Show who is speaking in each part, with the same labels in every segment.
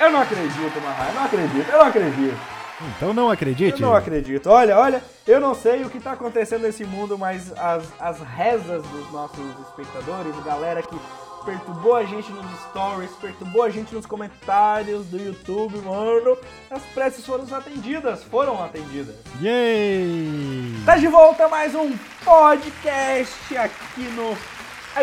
Speaker 1: Eu não acredito, Marra, eu não acredito, eu não acredito.
Speaker 2: Então não acredite.
Speaker 1: Eu não acredito. Olha, olha, eu não sei o que tá acontecendo nesse mundo, mas as, as rezas dos nossos espectadores, galera que perturbou a gente nos stories, perturbou a gente nos comentários do YouTube, mano, as preces foram atendidas, foram atendidas.
Speaker 2: Yay!
Speaker 1: Tá de volta mais um podcast aqui no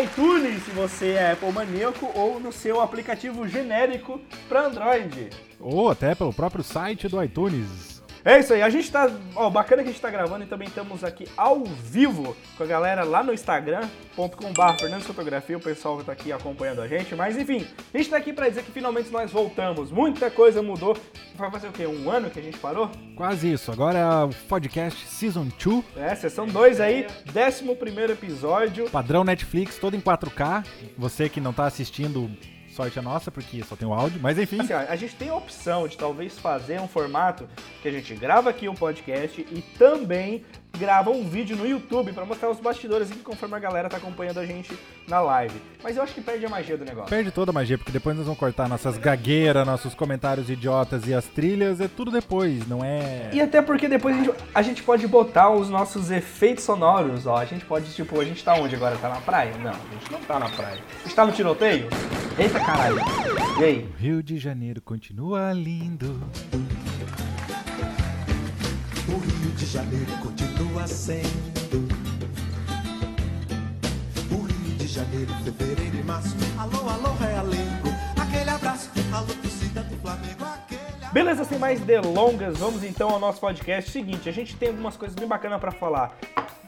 Speaker 1: iTunes, se você é Apple maníaco, ou no seu aplicativo genérico para Android.
Speaker 2: Ou até pelo próprio site do iTunes.
Speaker 1: É isso aí, a gente tá. Ó, bacana que a gente tá gravando e também estamos aqui ao vivo com a galera lá no Instagram.com.br Fernando Fotografia, o pessoal que tá aqui acompanhando a gente. Mas enfim, a gente tá aqui pra dizer que finalmente nós voltamos. Muita coisa mudou. Vai fazer o quê? Um ano que a gente parou?
Speaker 2: Quase isso. Agora é o podcast Season 2.
Speaker 1: É, sessão 2 aí, 11 primeiro episódio.
Speaker 2: Padrão Netflix, todo em 4K. Você que não tá assistindo Sorte é nossa, porque só tem o áudio, mas enfim.
Speaker 1: Assim, ó, a gente tem a opção de talvez fazer um formato que a gente grava aqui um podcast e também grava um vídeo no YouTube para mostrar os bastidores aqui conforme a galera tá acompanhando a gente na live. Mas eu acho que perde a magia do negócio.
Speaker 2: Perde toda a magia, porque depois nós vamos cortar nossas gagueiras, nossos comentários idiotas e as trilhas, é tudo depois, não é.
Speaker 1: E até porque depois a gente, a gente pode botar os nossos efeitos sonoros, ó. A gente pode, tipo, a gente tá onde agora? Tá na praia? Não, a gente não tá na praia. A gente tá no tiroteio? Eita caralho. E aí?
Speaker 2: O Rio de Janeiro continua lindo.
Speaker 3: De Janeiro continua sendo. O Rio de Janeiro, fevereiro e março. Alô, alô, realengo. Aquele abraço, alô, torcida do Flamengo.
Speaker 1: Beleza, sem mais delongas, vamos então ao nosso podcast. Seguinte, a gente tem algumas coisas bem bacanas pra falar.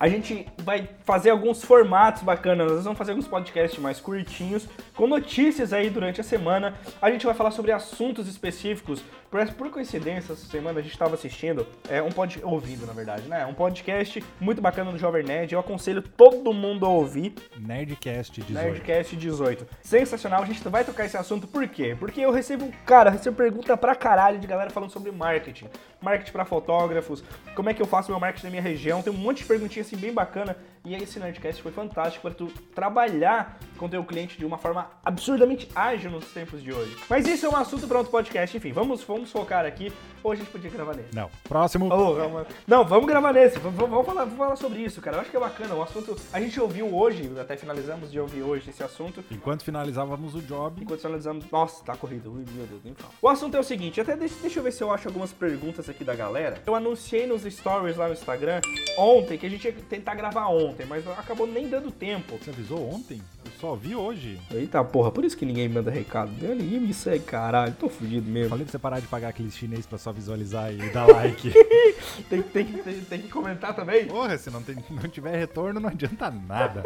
Speaker 1: A gente vai fazer alguns formatos bacanas, nós vamos fazer alguns podcasts mais curtinhos, com notícias aí durante a semana. A gente vai falar sobre assuntos específicos. Por, por coincidência, essa semana a gente estava assistindo, é um pod, ouvindo na verdade, né? Um podcast muito bacana do Jovem Nerd. Eu aconselho todo mundo a ouvir.
Speaker 2: Nerdcast 18.
Speaker 1: Nerdcast 18. Sensacional, a gente vai tocar esse assunto por quê? Porque eu recebo, cara, recebo pergunta pra caralho de galera falando sobre marketing. Marketing pra fotógrafos, como é que eu faço meu marketing na minha região. Tem um monte de perguntinhas assim bem bacana. E esse Nerdcast foi fantástico para tu trabalhar com teu cliente de uma forma absurdamente ágil nos tempos de hoje. Mas isso é um assunto para outro podcast, enfim, vamos, vamos focar aqui. Ou a gente podia gravar nesse.
Speaker 2: Não. Próximo.
Speaker 1: Oh, vamos- não, vamos gravar nesse. Vamos, vamos falar, vamos falar sobre isso, cara. Eu acho que é bacana. O assunto. A gente ouviu hoje, até finalizamos de ouvir hoje esse assunto.
Speaker 2: Enquanto finalizávamos o job,
Speaker 1: Enquanto finalizamos. Nossa, tá corrido. Ui, meu Deus, nem fala. O assunto é o seguinte: até deixa, deixa eu ver se eu acho algumas perguntas aqui da galera. Eu anunciei nos stories lá no Instagram ontem que a gente ia tentar gravar ontem, mas acabou nem dando tempo.
Speaker 2: você avisou ontem? Eu só vi hoje.
Speaker 1: Eita porra, por isso que ninguém manda recado. Ninguém me segue, caralho. Tô fudido mesmo.
Speaker 2: Falei pra você parar de pagar aqueles chinês pra só visualizar e dar like.
Speaker 1: Tem, tem, que- tem, tem que comentar também.
Speaker 2: Porra, se não, tem- não tiver retorno, não adianta nada.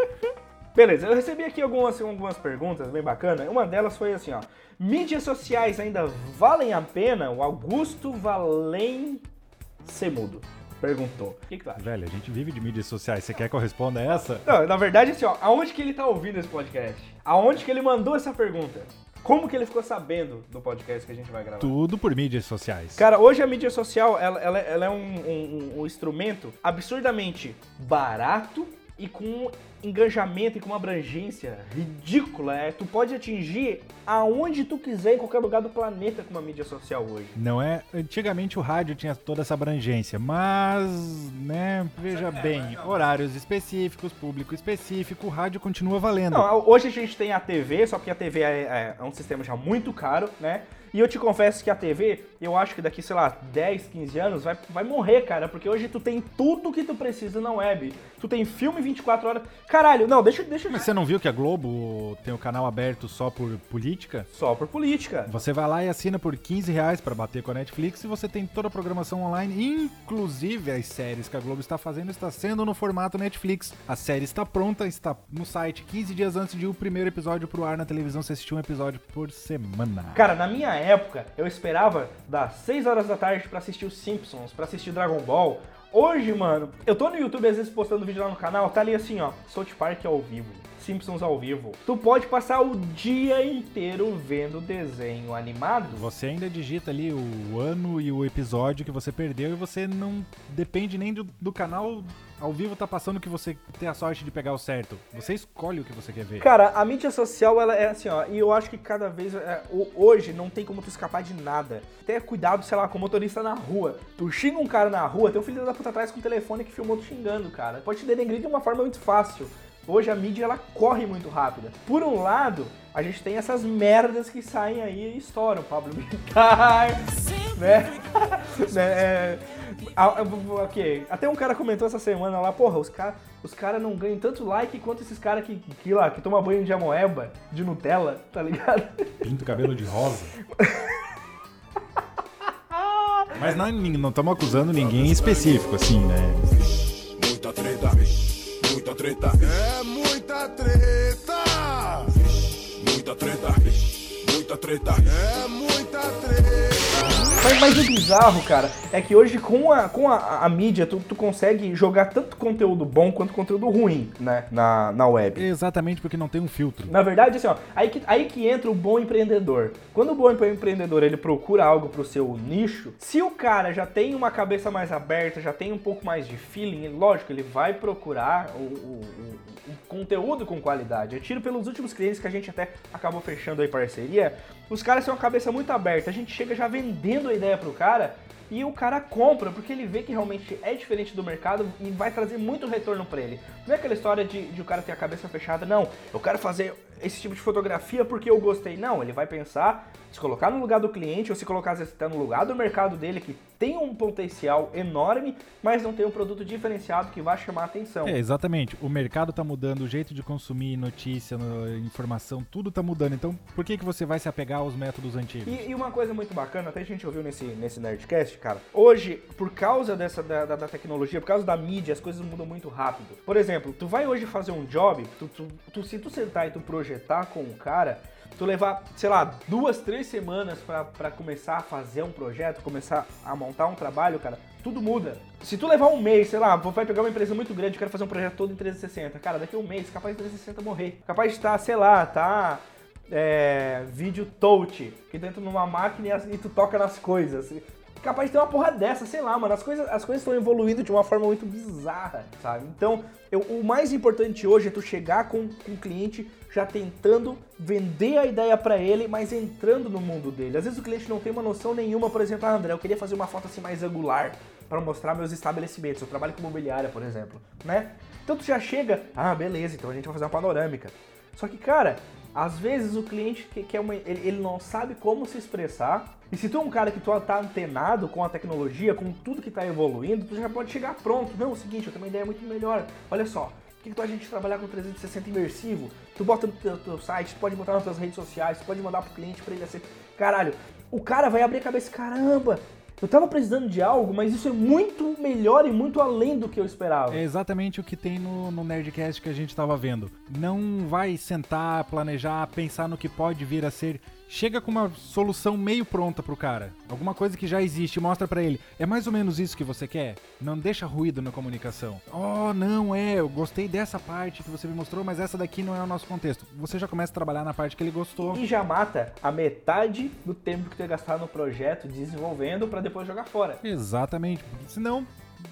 Speaker 1: Beleza, eu recebi aqui algumas, algumas perguntas bem bacanas. Uma delas foi assim, ó. Mídias sociais ainda valem a pena? O Augusto Valem Semudo perguntou. O que, que tu acha?
Speaker 2: Velho, a gente vive de mídias sociais. Você quer que eu responda essa?
Speaker 1: Não, na verdade, assim, ó, aonde que ele tá ouvindo esse podcast? Aonde que ele mandou essa pergunta? Como que ele ficou sabendo do podcast que a gente vai gravar?
Speaker 2: Tudo por mídias sociais.
Speaker 1: Cara, hoje a mídia social, ela, ela- ela é um, um- um instrumento absurdamente barato e com engajamento e com uma abrangência ridícula. É, tu pode atingir aonde tu quiser, em qualquer lugar do planeta com uma mídia social hoje.
Speaker 2: Não é? Antigamente o rádio tinha toda essa abrangência, mas, né, veja bem, horários específicos, público específico, o rádio continua valendo.
Speaker 1: Não, hoje a gente tem a TV, só que a TV é, é- é um sistema já muito caro, né? E eu te confesso que a TV, eu acho que daqui, sei lá, 10, 15 anos vai, vai morrer, cara, porque hoje tu tem tudo que tu precisa na web. Tu tem filme 24 horas. Caralho, não, deixa, deixa
Speaker 2: Mas você não viu que a Globo tem o canal aberto só por política?
Speaker 1: só por política.
Speaker 2: Você vai lá e assina por 15 reais pra bater com a Netflix e você tem toda a programação online, inclusive as séries que a Globo está fazendo está sendo no formato Netflix. A série está pronta, está no site 15 dias antes de o primeiro episódio pro ar na televisão. Você assistiu um episódio por semana.
Speaker 1: Cara, na minha época, eu esperava das 6 horas da tarde pra assistir os Simpsons, pra assistir Dragon Ball. Hoje, mano, eu tô no YouTube às vezes postando vídeo lá no canal, tá ali assim, ó, South Park ao vivo. Simpsons ao vivo. Tu pode passar o dia inteiro vendo desenho animado.
Speaker 2: Você ainda digita ali o ano e o episódio que você perdeu e você não depende nem do, do canal ao vivo tá passando que você tem a sorte de pegar o certo. Você escolhe o que você quer ver.
Speaker 1: Cara, a mídia social, ela é assim, ó, e eu acho que cada vez, é, hoje, não tem como tu escapar de nada. Tenha cuidado, sei lá, com o motorista na rua. Tu xinga um cara na rua, tem um filho da puta atrás com o telefone que filmou tu xingando, cara. Pode te denegrir de uma forma muito fácil. Hoje a mídia, ela corre muito rápida. Por um lado, a gente tem essas merdas que saem aí e estouram. Pablo Vittar, né? né? é. Até um cara comentou essa semana lá, porra, os caras os cara não ganham tanto like quanto esses caras que, que lá, que toma banho de amoeba, de Nutella, tá ligado?
Speaker 2: Pinta o cabelo de rosa. Mas não não estamos acusando ninguém específico, assim, né?
Speaker 3: Muita treta, muita treta. É treta. É muita treta.
Speaker 1: Mas, mas o bizarro, cara, é que hoje com a, com a, a mídia tu, tu consegue jogar tanto conteúdo bom quanto conteúdo ruim, né, na, na web.
Speaker 2: Exatamente porque não tem um filtro.
Speaker 1: Na verdade, assim, ó, aí que, aí que entra o bom empreendedor. Quando o bom empreendedor ele procura algo pro seu nicho, se o cara já tem uma cabeça mais aberta, já tem um pouco mais de feeling, lógico, ele vai procurar o, o- o- o conteúdo com qualidade. Eu tiro pelos últimos clientes que a gente até acabou fechando aí parceria, os caras têm uma cabeça muito aberta. A gente chega já vendendo a ideia pro cara e o cara compra, porque ele vê que realmente é diferente do mercado e vai trazer muito retorno pra ele. Não é aquela história de, de o cara ter a cabeça fechada, não, eu quero fazer esse tipo de fotografia porque eu gostei. Não, ele vai pensar, se colocar no lugar do cliente ou se colocar, às vezes, tá no lugar do mercado dele que tem um potencial enorme, mas não tem um produto diferenciado que vai chamar a atenção.
Speaker 2: É, exatamente. O mercado tá mudando, o jeito de consumir notícia, no- informação, tudo tá mudando. Então, por que, que você vai se apegar aos métodos antigos?
Speaker 1: E, e uma coisa muito bacana, até a gente ouviu nesse, nesse Nerdcast, cara. Hoje, por causa dessa da, da- da tecnologia, por causa da mídia, as coisas mudam muito rápido. Por exemplo, tu vai hoje fazer um job, tu, tu- tu- se tu sentar e tu projetar com um cara, tu levar, sei lá, duas, três semanas pra começar a fazer um projeto, começar a montar um trabalho, cara, tudo muda. Se tu levar um mês, sei lá, vai pegar uma empresa muito grande, quero fazer um projeto todo em 360, cara, daqui a um mês, capaz de 360 morrer. Capaz de estar, sei lá, tá é, vídeo touch, que tu entra numa máquina e tu toca nas coisas. Capaz de ter uma porra dessa, sei lá, mano. As coisas as coisas estão evoluindo de uma forma muito bizarra, sabe? Então, eu- o mais importante hoje é tu chegar com, com o cliente já tentando vender a ideia pra ele, mas entrando no mundo dele. Às vezes o cliente não tem uma noção nenhuma, por exemplo, ah, André, eu queria fazer uma foto assim mais angular para mostrar meus estabelecimentos. Eu trabalho com imobiliária, por exemplo, né? Então tu já chega, ah, beleza, então a gente vai fazer uma panorâmica. Só que, cara, às vezes o cliente que quer uma, ele, ele não sabe como se expressar. E se tu é um cara que tu tá antenado com a tecnologia, com tudo que tá evoluindo, tu já pode chegar pronto. Não, é o seguinte, eu tenho uma ideia muito melhor. Olha só, o que, que tu a gente trabalhar com 360 imersivo? Tu bota no teu, teu site, tu pode botar nas tuas redes sociais, tu pode mandar pro cliente pra ele assim. Caralho, o cara vai abrir a cabeça, caramba, eu tava precisando de algo, mas isso é muito melhor e muito além do que eu esperava.
Speaker 2: É exatamente o que tem no, no Nerdcast que a gente tava vendo. Não vai sentar, planejar, pensar no que pode vir a ser. Chega com uma solução meio pronta pro cara. Alguma coisa que já existe, mostra pra ele. É mais ou menos isso que você quer? Não deixa ruído na comunicação. Oh, não é, eu gostei dessa parte que você me mostrou, mas essa daqui não é o nosso contexto. Você já começa a trabalhar na parte que ele gostou.
Speaker 1: E já mata a metade do tempo que tu ia gastar no projeto desenvolvendo pra depois jogar fora.
Speaker 2: Exatamente. Senão,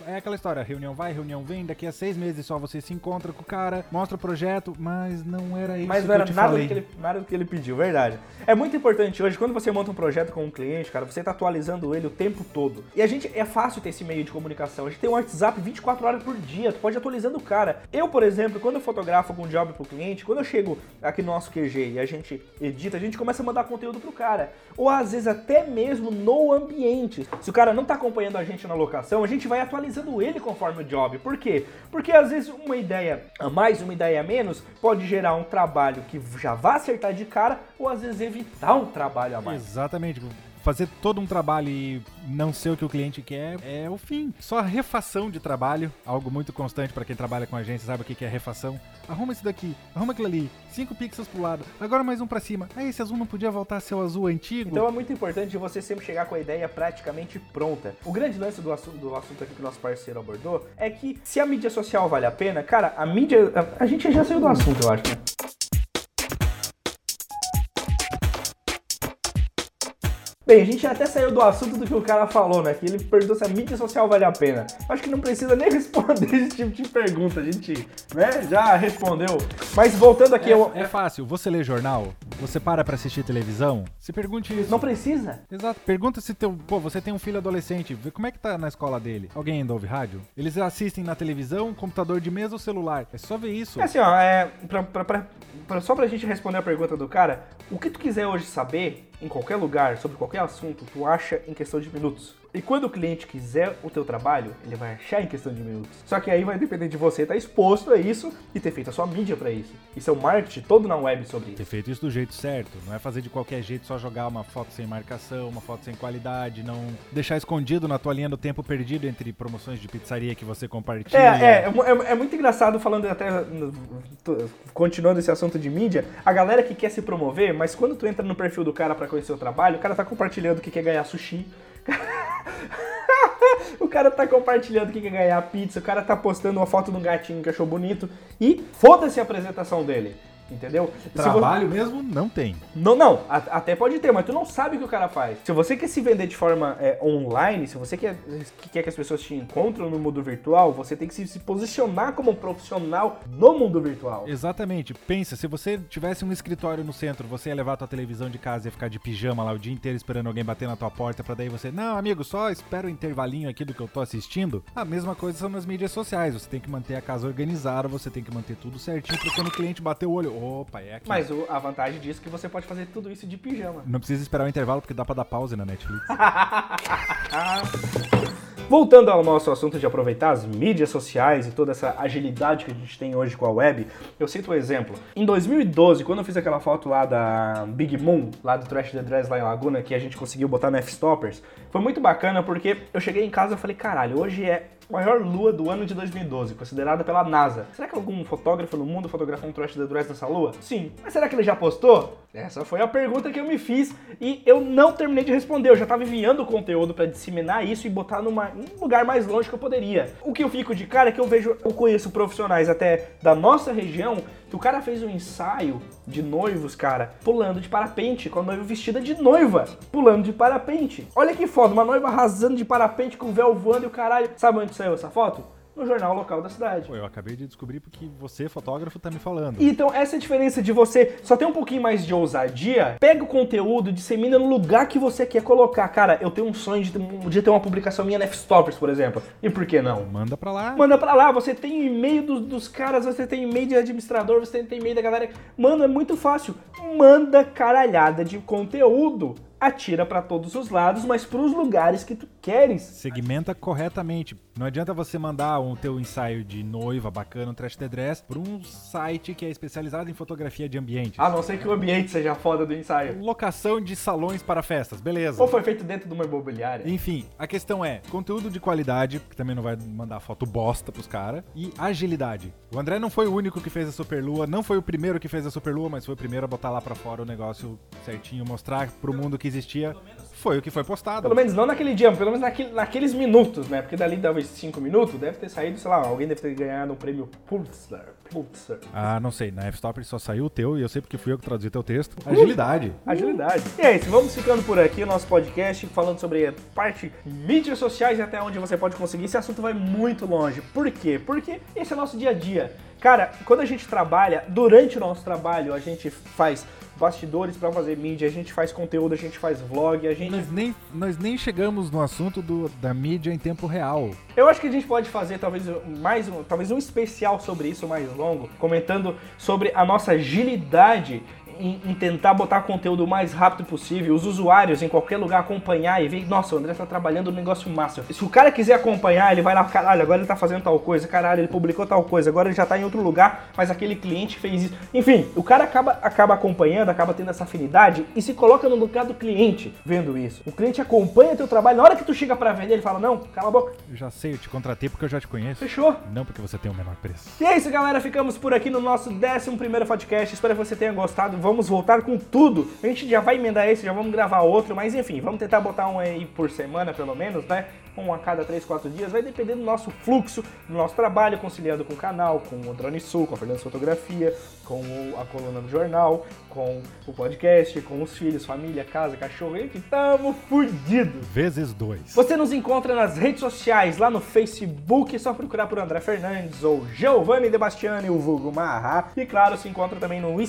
Speaker 2: é aquela história, reunião vai, reunião vem, daqui a seis meses só você se encontra com o cara, mostra o projeto, mas não era isso
Speaker 1: Mas
Speaker 2: que
Speaker 1: não era
Speaker 2: eu te
Speaker 1: nada do,
Speaker 2: falei.
Speaker 1: que ele, nada do que ele pediu, verdade. É muito importante hoje, quando você monta um projeto com um cliente, cara, você tá atualizando ele o tempo todo. E a gente, é fácil ter esse meio de comunicação. A gente tem um WhatsApp 24 horas por dia, tu pode ir atualizando o cara. Eu, por exemplo, quando eu fotografo algum job pro cliente, quando eu chego aqui no nosso QG e a gente edita, a gente começa a mandar conteúdo pro cara. Ou às vezes até mesmo no ambiente. Se o cara não tá acompanhando a gente na locação, a gente vai atualizando ele conforme o job. Por quê? Porque às vezes uma ideia a mais, uma ideia a menos, pode gerar um trabalho que já vai acertar de cara, ou às vezes evitar um trabalho a mais.
Speaker 2: Exatamente. Fazer todo um trabalho e não ser o que o cliente quer é o fim. Só refação de trabalho, algo muito constante para quem trabalha com agência, sabe o que é refação. Arruma esse daqui, arruma aquilo ali, cinco pixels pro lado, agora mais um pra cima. Ah, esse azul não podia voltar a ser o azul antigo?
Speaker 1: Então é muito importante você sempre chegar com a ideia praticamente pronta. O grande lance do assunto, do assunto aqui que o nosso parceiro abordou é que se a mídia social vale a pena, cara, a mídia. A, a gente já saiu do assunto, eu acho, né? Bem, a gente até saiu do assunto do que o cara falou, né? Que ele perguntou se a mídia social vale a pena. Acho que não precisa nem responder esse tipo de pergunta, a gente né, já respondeu. Mas voltando aqui, eu...
Speaker 2: É fácil, você lê jornal? Você para pra assistir televisão? Se pergunte isso.
Speaker 1: não precisa.
Speaker 2: Exato. Pergunta se teu. Pô, você tem um filho adolescente. Vê como é que tá na escola dele. Alguém ainda ouve rádio? Eles assistem na televisão, computador de mesa ou celular. É só ver isso.
Speaker 1: É assim, ó, é, pra, pra, pra- pra- só pra gente responder a pergunta do cara, o que tu quiser hoje saber, em qualquer lugar, sobre qualquer assunto, tu acha em questão de minutos. E quando o cliente quiser o teu trabalho, ele vai achar em questão de minutos. Só que aí vai depender de você estar exposto a isso e ter feito a sua mídia pra isso. E seu marketing todo na web sobre
Speaker 2: Ter
Speaker 1: isso.
Speaker 2: feito isso do jeito certo. Não é fazer de qualquer jeito, só jogar uma foto sem marcação, uma foto sem qualidade, não deixar escondido na tua linha do tempo perdido entre promoções de pizzaria que você compartilha.
Speaker 1: É, é, é, é- é muito engraçado falando até, continuando esse assunto de mídia, a galera que quer se promover, mas quando tu entra no perfil do cara pra conhecer o trabalho, o cara tá compartilhando que quer ganhar sushi. o cara tá compartilhando que quer ganhar pizza, o cara tá postando uma foto de um gatinho que achou bonito e foda-se a apresentação dele. Entendeu?
Speaker 2: Trabalho mesmo não tem.
Speaker 1: não, não, a- até pode ter, mas tu não sabe o que o cara faz. Se você quer se vender de forma é, online, se você quer que, quer que as pessoas te encontrem no mundo virtual, você tem que se, se posicionar como um profissional no mundo virtual.
Speaker 2: Exatamente. Pensa, se você tivesse um escritório no centro, você ia levar a tua televisão de casa e ia ficar de pijama lá o dia inteiro esperando alguém bater na tua porta pra daí você, não, amigo, só espera o intervalinho aqui do que eu tô assistindo. A mesma coisa são nas mídias sociais. Você tem que manter a casa organizada, você tem que manter tudo certinho, porque quando o cliente bater o olho, opa, é aqui.
Speaker 1: Mas o- a vantagem disso é que você pode fazer tudo isso de pijama.
Speaker 2: Não precisa esperar o intervalo porque dá pra dar pause na Netflix.
Speaker 1: Voltando ao nosso assunto de aproveitar as mídias sociais e toda essa agilidade que a gente tem hoje com a web, eu cito um exemplo. Em 2012, quando eu fiz aquela foto lá da Big Moon, lá do Trash the Dress lá em Laguna, que a gente conseguiu botar no F-Stoppers, foi muito bacana porque eu cheguei em casa e falei, caralho, hoje é maior lua do ano de 2012, considerada pela NASA. Será que algum fotógrafo no mundo fotografou um Trash the Dress nessa lua? Sim. Mas será que ele já postou? Essa foi a pergunta que eu me fiz e eu não terminei de responder. Eu já tava enviando conteúdo pra disseminar isso e botar numa, em um lugar mais longe que eu poderia. O que eu fico de cara é que eu vejo, eu conheço profissionais até da nossa região que o cara fez um ensaio de noivos, cara, pulando de parapente, com a noiva vestida de noiva, pulando de parapente. Olha que foda, uma noiva arrasando de parapente com o véu voando e o caralho. Sabe onde saiu essa foto? No jornal local da cidade.
Speaker 2: Pô, eu acabei de descobrir porque você, fotógrafo, tá me falando.
Speaker 1: Então, essa é a diferença de você só ter um pouquinho mais de ousadia, pega o conteúdo, dissemina no lugar que você quer colocar. Cara, eu tenho um sonho de ter, de ter uma publicação minha na F-Stoppers, por exemplo. E por que não?
Speaker 2: Manda pra lá.
Speaker 1: Manda pra lá, você tem e-mail dos, dos caras, você tem e-mail de administrador, você tem e-mail da galera. Mano, é muito fácil. Manda caralhada de conteúdo. Atira pra todos os lados, mas pros lugares que tu queres.
Speaker 2: Segmenta corretamente. Não adianta você mandar um teu ensaio de noiva bacana, um trash the dress, pra um site que é especializado em fotografia de ambientes.
Speaker 1: A não ser que o ambiente seja foda do ensaio.
Speaker 2: Locação de salões para festas, beleza.
Speaker 1: Ou foi feito dentro de uma imobiliária.
Speaker 2: Enfim, a questão é conteúdo de qualidade, que também não vai mandar foto bosta pros caras, e agilidade. O André não foi o único que fez a Superlua, não foi o primeiro que fez a Superlua, mas foi o primeiro a botar lá pra fora o negócio certinho, mostrar pro mundo que existia. Foi o que foi postado.
Speaker 1: Pelo menos não naquele dia, pelo menos naquele- naqueles minutos, né? Porque dali esses 5 minutos, deve ter saído, sei lá, alguém deve ter ganhado um prêmio Pulitzer. Pulitzer.
Speaker 2: Ah, não sei, na F-Stopper só saiu o teu e eu sei porque fui eu que traduzi teu texto. Agilidade.
Speaker 1: Agilidade. E é isso, vamos ficando por aqui, o nosso podcast, falando sobre a parte mídias sociais e até onde você pode conseguir. Esse assunto vai muito longe. Por quê? Porque esse é o nosso dia a dia. Cara, quando a gente trabalha, durante o nosso trabalho, a gente faz bastidores pra fazer mídia, a gente faz conteúdo, a gente faz vlog, a gente
Speaker 2: Nós nem, nós nem chegamos no assunto do, da mídia em tempo real.
Speaker 1: Eu acho que a gente pode fazer talvez mais um, talvez um especial sobre isso mais longo, comentando sobre a nossa agilidade em, em tentar botar conteúdo o mais rápido possível, os usuários em qualquer lugar acompanhar e ver, nossa, o André tá trabalhando um negócio massa. Se o cara quiser acompanhar, ele vai lá, caralho, agora ele tá fazendo tal coisa, caralho, ele publicou tal coisa, agora ele já tá em outro lugar, mas aquele cliente fez isso. Enfim, o cara acaba, acaba acompanhando, acaba tendo essa afinidade e se coloca no lugar do cliente vendo isso. O cliente acompanha teu trabalho, na hora que tu chega pra vender, ele fala, não, cala a boca,
Speaker 2: Eu já sei, eu te contratei porque eu já te conheço.
Speaker 1: fechou.
Speaker 2: Não porque você tem o menor preço.
Speaker 1: E é isso, galera. Ficamos por aqui no nosso 11 podcast. Espero que você tenha gostado. Vamos voltar com tudo. A gente já vai emendar esse, já vamos gravar outro, mas enfim, vamos tentar botar um aí por semana, pelo menos, né? Um a cada 3, 4 dias. Vai depender do nosso fluxo, do nosso trabalho, conciliando com o canal, com o Drone Sul, com a Fernanda Fotografia, com a coluna do jornal, com o podcast, com os filhos, família, casa, cachorro. Enfim, tamo fudido.
Speaker 2: Vezes dois.
Speaker 1: Você nos encontra nas redes sociais, lá no Facebook, é só procurar por André Fernandes ou Giovanni Debastiani, o vulgo Marra. E claro, se encontra também no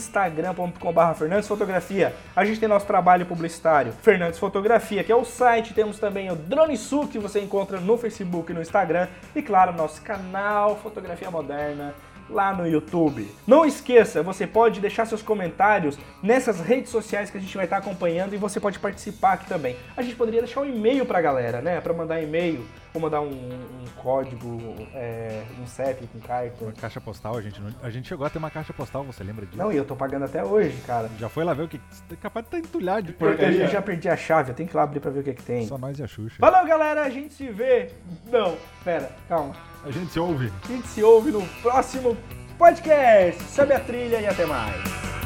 Speaker 1: instagram.com.br Fernandes Fotografia. A gente tem nosso trabalho publicitário, Fernandes Fotografia, que é o site. Temos também o Drone Sul, que você encontra no Facebook e no Instagram. E claro, nosso canal Fotografia Moderna lá no YouTube. Não esqueça, você pode deixar seus comentários nessas redes sociais que a gente vai estar acompanhando e você pode participar aqui também. A gente poderia deixar um e-mail pra galera, né? Pra mandar e-mail, ou mandar um, um código, é, um CEP com carta.
Speaker 2: Uma caixa postal, a gente, não- a gente chegou a ter uma caixa postal, você lembra disso?
Speaker 1: Não, e eu tô pagando até hoje, cara.
Speaker 2: Já foi lá ver o que. Você é capaz de estar entulhado de
Speaker 1: Eu, eu
Speaker 2: porcaria.
Speaker 1: já perdi a chave, eu tenho que ir lá abrir pra ver o que, que tem.
Speaker 2: Só nós e a Xuxa.
Speaker 1: Valeu, galera, a gente se vê. Não, pera, calma.
Speaker 2: A gente se ouve.
Speaker 1: A gente se ouve no próximo podcast. Sobe a trilha e até mais.